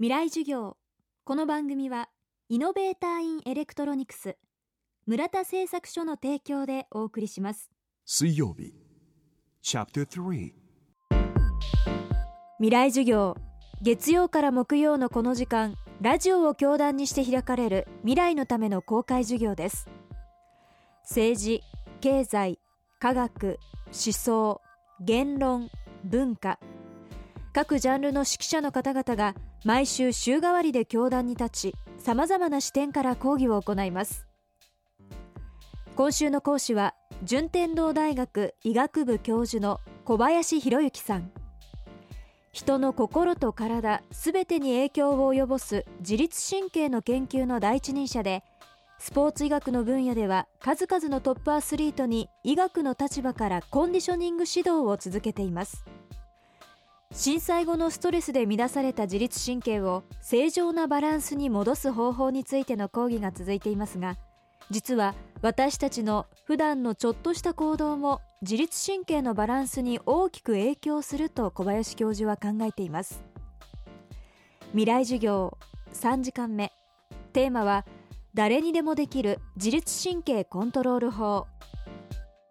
未来授業。この番組はイノベーターインエレクトロニクス村田製作所の提供でお送りします。水曜日 Chapter 3未来授業。月曜から木曜のこの時間ラジオを教壇にして開かれる未来のための公開授業です。政治経済科学思想言論文化各ジャンルの指揮者の方々が毎週週替わりで教壇に立ちさまざまな視点から講義を行います。今週の講師は順天堂大学医学部教授の小林博之さん。人の心と体すべてに影響を及ぼす自律神経の研究の第一人者でスポーツ医学の分野では数々のトップアスリートに医学の立場からコンディショニング指導を続けています。震災後のストレスで乱された自律神経を正常なバランスに戻す方法についての講義が続いていますが実は私たちの普段のちょっとした行動も自律神経のバランスに大きく影響すると小林教授は考えています。未来授業3時間目。テーマは誰にでもできる自律神経コントロール法。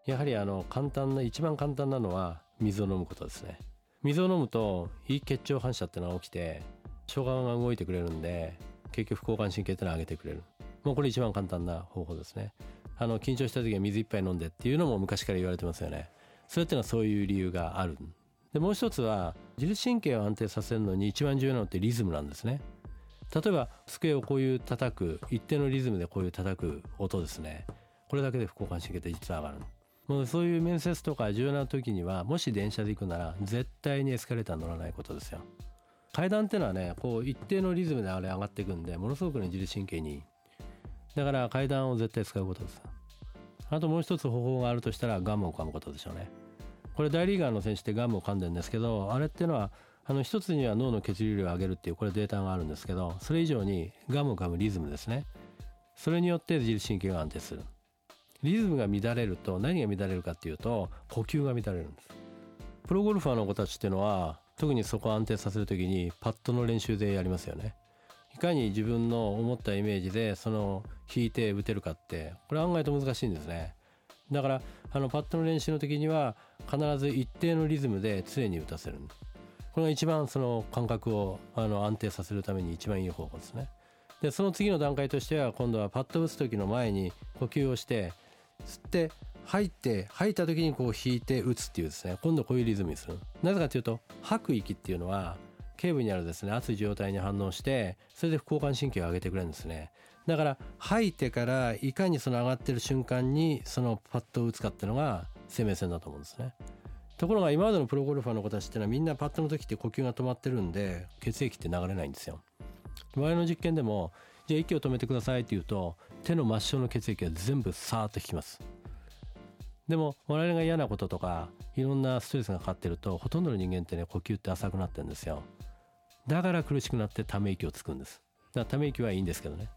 やはりあの簡単な一番簡単なのは水を飲むことですね。水を飲むといい血腸反射ってのが起きて消化が動いてくれるんで結局交感神経ってのを上げてくれる。もうこれ一番簡単な方法ですね。あの緊張した時は水一杯飲んでっていうのも昔から言われてますよね。それっていうのはそういう理由があるでもう一つは自律神経を安定させるのに一番重要なのってリズムなんですね。例えば机をこういう叩く一定のリズムでこういう叩く音ですね。これだけで副交感神経って実は上がる。もうそういう面接とか重要な時にはもし電車で行くなら絶対にエスカレーター乗らないことですよ。階段っていうのはねこう一定のリズムであれ上がっていくんでものすごくね自律神経にいい。だから階段を絶対使うことです。あともう一つ方法があるとしたらガムを噛むことでしょうね。これ大リーガーの選手ってガムを噛んでるんですけどあれっていうのはあの一つには脳の血流量を上げるっていうこれデータがあるんですけどそれ以上にガムを噛むリズムですね。それによって自律神経が安定する。リズムが乱れると何が乱れるかっていうと呼吸が乱れるんです。プロゴルファーの子たちっていうのは特にそこを安定させる時にパットの練習でやりますよね。いかに自分の思ったイメージでその引いて打てるかってこれ案外と難しいんですね。だからあのパットの練習の時には必ず一定のリズムで常に打たせるこれが一番その感覚をあの安定させるために一番いい方法ですね。でその次の段階としては今度はパット打つ時の前に呼吸をして吸って吐いて吐いた時にこう引いて打つっていうですね。今度こういうリズムにする。なぜかというと吐く息っていうのは頸部にあるですね熱い状態に反応してそれで副交感神経を上げてくれるんですね。だから吐いてからいかにその上がってる瞬間にそのパットを打つかっていうのが生命線だと思うんですね。ところが今までのプロゴルファーの子たちっていうのはみんなパットの時って呼吸が止まってるんで血液って流れないんですよ。前の実験でもじゃあ息を止めてくださいって言うと手の末梢の血液が全部さーっと引きます。でも我々が嫌なこととかいろんなストレスがかかってるとほとんどの人間ってね呼吸って浅くなってるんですよ。だから苦しくなってため息をつくんです。だからため息はいいんですけどね。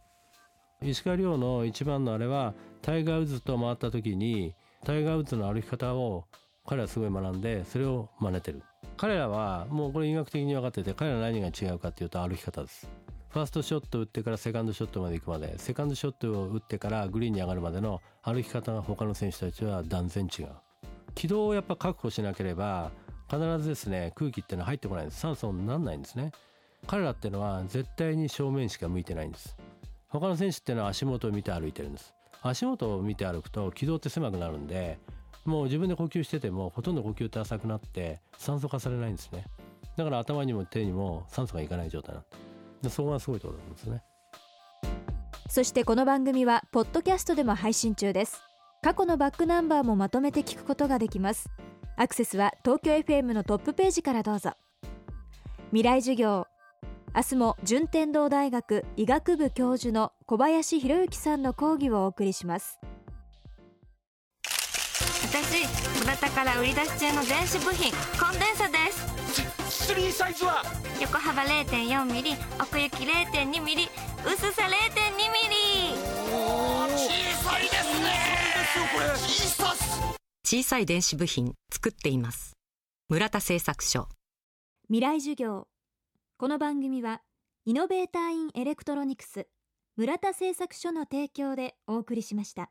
石川遼の一番のあれはタイガー・ウッズと回った時にタイガー・ウッズの歩き方を彼はすごい学んでそれを真似てる。彼らはもうこれ医学的に分かってて彼ら何が違うかっていうと歩き方です。ファーストショット打ってからセカンドショットまで行くまでセカンドショットを打ってからグリーンに上がるまでの歩き方が他の選手たちは断然違う。軌道をやっぱ確保しなければ必ずですね空気っていうのは入ってこないんです。酸素にならないんですね。彼らっていうのは絶対に正面しか向いてないんです。他の選手っていうのは足元を見て歩いてるんです。足元を見て歩くと軌道って狭くなるんでもう自分で呼吸しててもほとんど呼吸って浅くなって酸素化されないんですね。だから頭にも手にも酸素がいかない状態なんでそこがすごいところなんですね。そしてこの番組はポッドキャストでも配信中です。過去のバックナンバーもまとめて聞くことができます。アクセスは東京 FM のトップページからどうぞ。未来授業。明日も順天堂大学医学部教授の小林博之さんの講義をお送りします。私村田から売り出し中の電子部品コンデンサですスリーサイズは？横幅0.4ミリ奥行き0.2ミリ薄さ0.2ミリ。小さいですね。これ小さす。小さい電子部品作っています。村田製作所。未来授業。この番組はイノベーターインエレクトロニクス村田製作所の提供でお送りしました